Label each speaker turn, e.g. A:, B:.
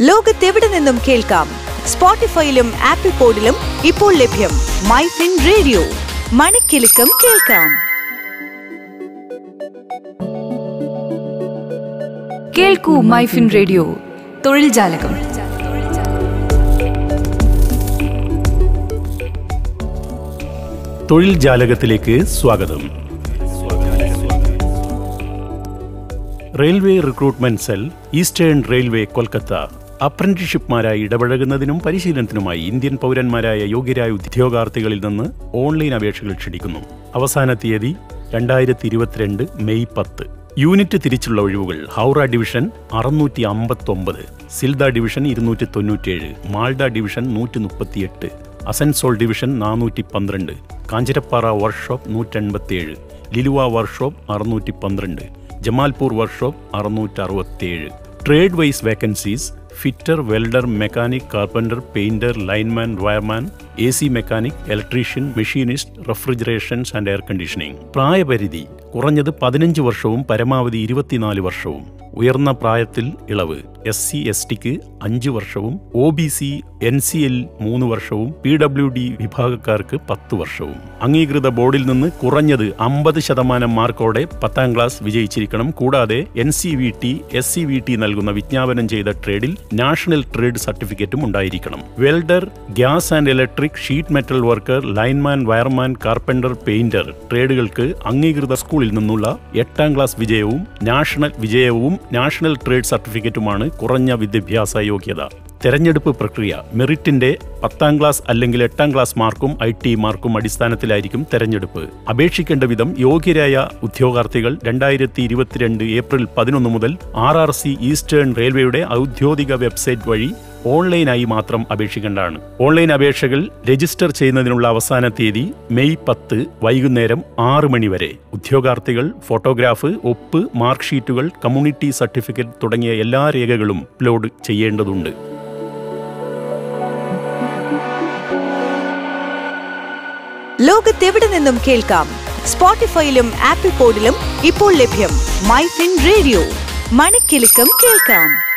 A: ലോകത്തെവിടെ നിന്നും കേൾക്കാം? സ്പോട്ടിഫൈയിലും ആപ്പിൾ പോഡിലും ഇപ്പോൾ ലഭ്യം മൈ ഫിൻ റേഡിയോ. മണിക്കെലക്കം കേൾക്കാം.
B: കേൾക്കൂ മൈഫിൻ റേഡിയോ. തൊഴിൽ ജാലകം.
C: തൊഴിൽ ജാലകത്തിലേക്ക് സ്വാഗതം. Railway recruitment cell eastern railway Kolkata. അപ്രന്റീഷിപ്പ്മാരായി ഇടപഴകുന്നതിനും പരിശീലനത്തിനുമായി ഇന്ത്യൻ പൗരന്മാരായ യോഗ്യരായ ഉദ്യോഗാർത്ഥികളിൽ നിന്ന് ഓൺലൈൻ അപേക്ഷകൾ ക്ഷണിക്കുന്നു. അവസാന തീയതി രണ്ടായിരത്തി ഇരുപത്തിരണ്ട് മെയ് പത്ത്. യൂണിറ്റ് തിരിച്ചുള്ള ഒഴിവുകൾ ഹൗറ ഡിവിഷൻ അറുന്നൂറ്റി അമ്പത്തൊമ്പത് സിൽദ ഡിവിഷൻ ഇരുന്നൂറ്റി തൊണ്ണൂറ്റിയേഴ് മാൾഡ ഡിവിഷൻ നൂറ്റി മുപ്പത്തിയെട്ട് അസൻസോൾ ഡിവിഷൻ നാനൂറ്റി പന്ത്രണ്ട് കാഞ്ചിരപ്പാറ വർക്ക്ഷോപ്പ് നൂറ്റെൺപത്തിയേഴ് ലിലുവ വർക്ക്ഷോപ്പ് അറുന്നൂറ്റി പന്ത്രണ്ട് ജമാൽപൂർ വർക്ക്ഷോപ്പ് അറുന്നൂറ്റി അറുപത്തിയേഴ് trade wise vacancies fitter welder mechanic carpenter painter lineman wireman A C mechanic electrician machinist refrigerations and air conditioning പ്രായപരിധി കുറഞ്ഞത് പതിനഞ്ച് വർഷവും പരമാവധി ഇരുപത്തിനാല് വർഷവും. ഉയർന്ന പ്രായത്തിൽ ഇളവ്. എസ് സി എസ് ടിക്ക് അഞ്ച് വർഷവും O B C N C L മൂന്ന് വർഷവും പി ഡബ്ല്യു ഡി വിഭാഗക്കാർക്ക് പത്ത് വർഷവും. അംഗീകൃത ബോർഡിൽ നിന്ന് കുറഞ്ഞത് അമ്പത് ശതമാനം മാർക്കോടെ പത്താം ക്ലാസ് വിജയിച്ചിരിക്കണം. കൂടാതെ N C V T S C V T നൽകുന്ന വിജ്ഞാപനം ചെയ്ത ട്രേഡിൽ നാഷണൽ ട്രേഡ് സർട്ടിഫിക്കറ്റും ഉണ്ടായിരിക്കണം. Welder gas and electric sheet metal worker lineman wireman carpenter painter ട്രേഡുകൾക്ക് അംഗീകൃത സ്കൂളിൽ നിന്നുള്ള എട്ടാം ക്ലാസ് വിജയവും നാഷണൽ വിജയവും നാഷണൽ ട്രേഡ് സർട്ടിഫിക്കറ്റുമാണ് കുറഞ്ഞ വിദ്യാഭ്യാസ യോഗ്യത. തെരഞ്ഞെടുപ്പ് പ്രക്രിയ മെറിറ്റിന്റെ പത്താം ക്ലാസ് അല്ലെങ്കിൽ എട്ടാം ക്ലാസ് മാർക്കും ഐ ടി മാർക്കും അടിസ്ഥാനത്തിലായിരിക്കും തെരഞ്ഞെടുപ്പ്. അപേക്ഷിക്കേണ്ട വിധം യോഗ്യരായ ഉദ്യോഗാർത്ഥികൾ രണ്ടായിരത്തി ഇരുപത്തിരണ്ട് ഏപ്രിൽ പതിനൊന്ന് മുതൽ ആർ ആർ സി ഈസ്റ്റേൺ റെയിൽവേയുടെ ഔദ്യോഗിക വെബ്സൈറ്റ് വഴി ഓൺലൈനായി മാത്രം അപേക്ഷിക്കേണ്ടതാണ്. ഓൺലൈൻ അപേക്ഷകൾ രജിസ്റ്റർ ചെയ്യുന്നതിനുള്ള അവസാന തീയതി മെയ് പത്ത് വൈകുന്നേരം ആറ് മണി വരെ. ഉദ്യോഗാർത്ഥികൾ ഫോട്ടോഗ്രാഫ് ഒപ്പ് മാർക്ക് ഷീറ്റുകൾ കമ്മ്യൂണിറ്റി സർട്ടിഫിക്കറ്റ് തുടങ്ങിയ എല്ലാ രേഖകളും അപ്ലോഡ് ചെയ്യേണ്ടതുണ്ട്.
A: ലോകത്തെവിടെ നിന്നും കേൾക്കാം? സ്പോട്ടിഫൈയിലും ആപ്പിൾ പോഡിലും ഇപ്പോൾ ലഭ്യം മൈ ഫിൻ റേഡിയോ. മണിക്കെലക്കം കേൾക്കാം.